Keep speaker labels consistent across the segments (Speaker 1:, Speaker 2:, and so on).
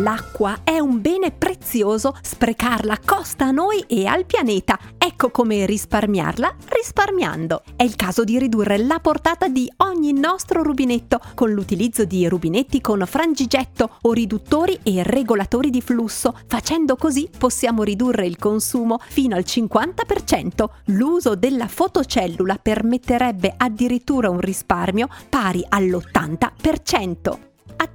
Speaker 1: L'acqua è un bene prezioso, sprecarla costa a noi e al pianeta. Ecco come risparmiarla risparmiando. È il caso di ridurre la portata di ogni nostro rubinetto con l'utilizzo di rubinetti con frangigetto o riduttori e regolatori di flusso. Facendo così possiamo ridurre il consumo fino al 50%. L'uso della fotocellula permetterebbe addirittura un risparmio pari all'80%.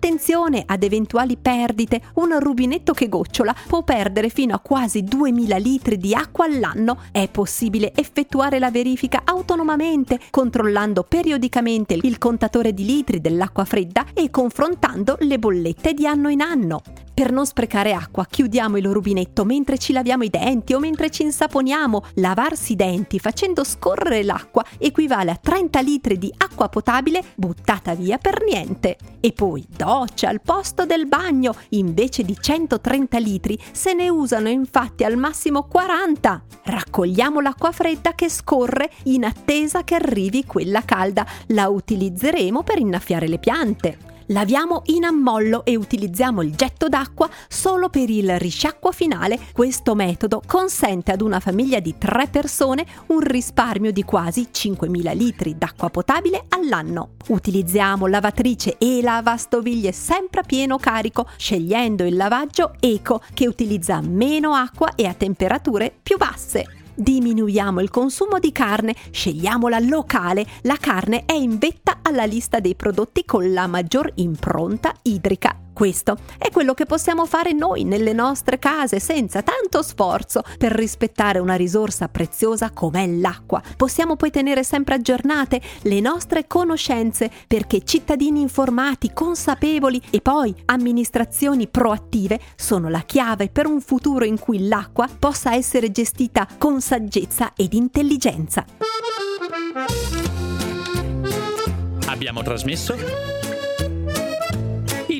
Speaker 1: Attenzione ad eventuali perdite, un rubinetto che gocciola può perdere fino a quasi 2000 litri di acqua all'anno. È possibile effettuare la verifica autonomamente, controllando periodicamente il contatore di litri dell'acqua fredda e confrontando le bollette di anno in anno. Per non sprecare acqua, chiudiamo il rubinetto mentre ci laviamo i denti o mentre ci insaponiamo. Lavarsi i denti facendo scorrere l'acqua equivale a 30 litri di acqua potabile buttata via per niente. E poi doccia al posto del bagno, invece di 130 litri se ne usano infatti al massimo 40. Raccogliamo l'acqua fredda che scorre in attesa che arrivi quella calda. La utilizzeremo per innaffiare le piante. Laviamo in ammollo e utilizziamo il getto d'acqua solo per il risciacquo finale. Questo metodo consente ad una famiglia di tre persone un risparmio di quasi 5.000 litri d'acqua potabile all'anno. Utilizziamo lavatrice e lavastoviglie sempre a pieno carico, scegliendo il lavaggio eco che utilizza meno acqua e a temperature più basse. Diminuiamo il consumo di carne, scegliamola locale. La carne è in vetta alla lista dei prodotti con la maggior impronta idrica. Questo è quello che possiamo fare noi nelle nostre case senza tanto sforzo per rispettare una risorsa preziosa come l'acqua. Possiamo poi tenere sempre aggiornate le nostre conoscenze perché cittadini informati, consapevoli e poi amministrazioni proattive sono la chiave per un futuro in cui l'acqua possa essere gestita con saggezza ed intelligenza.
Speaker 2: Abbiamo trasmesso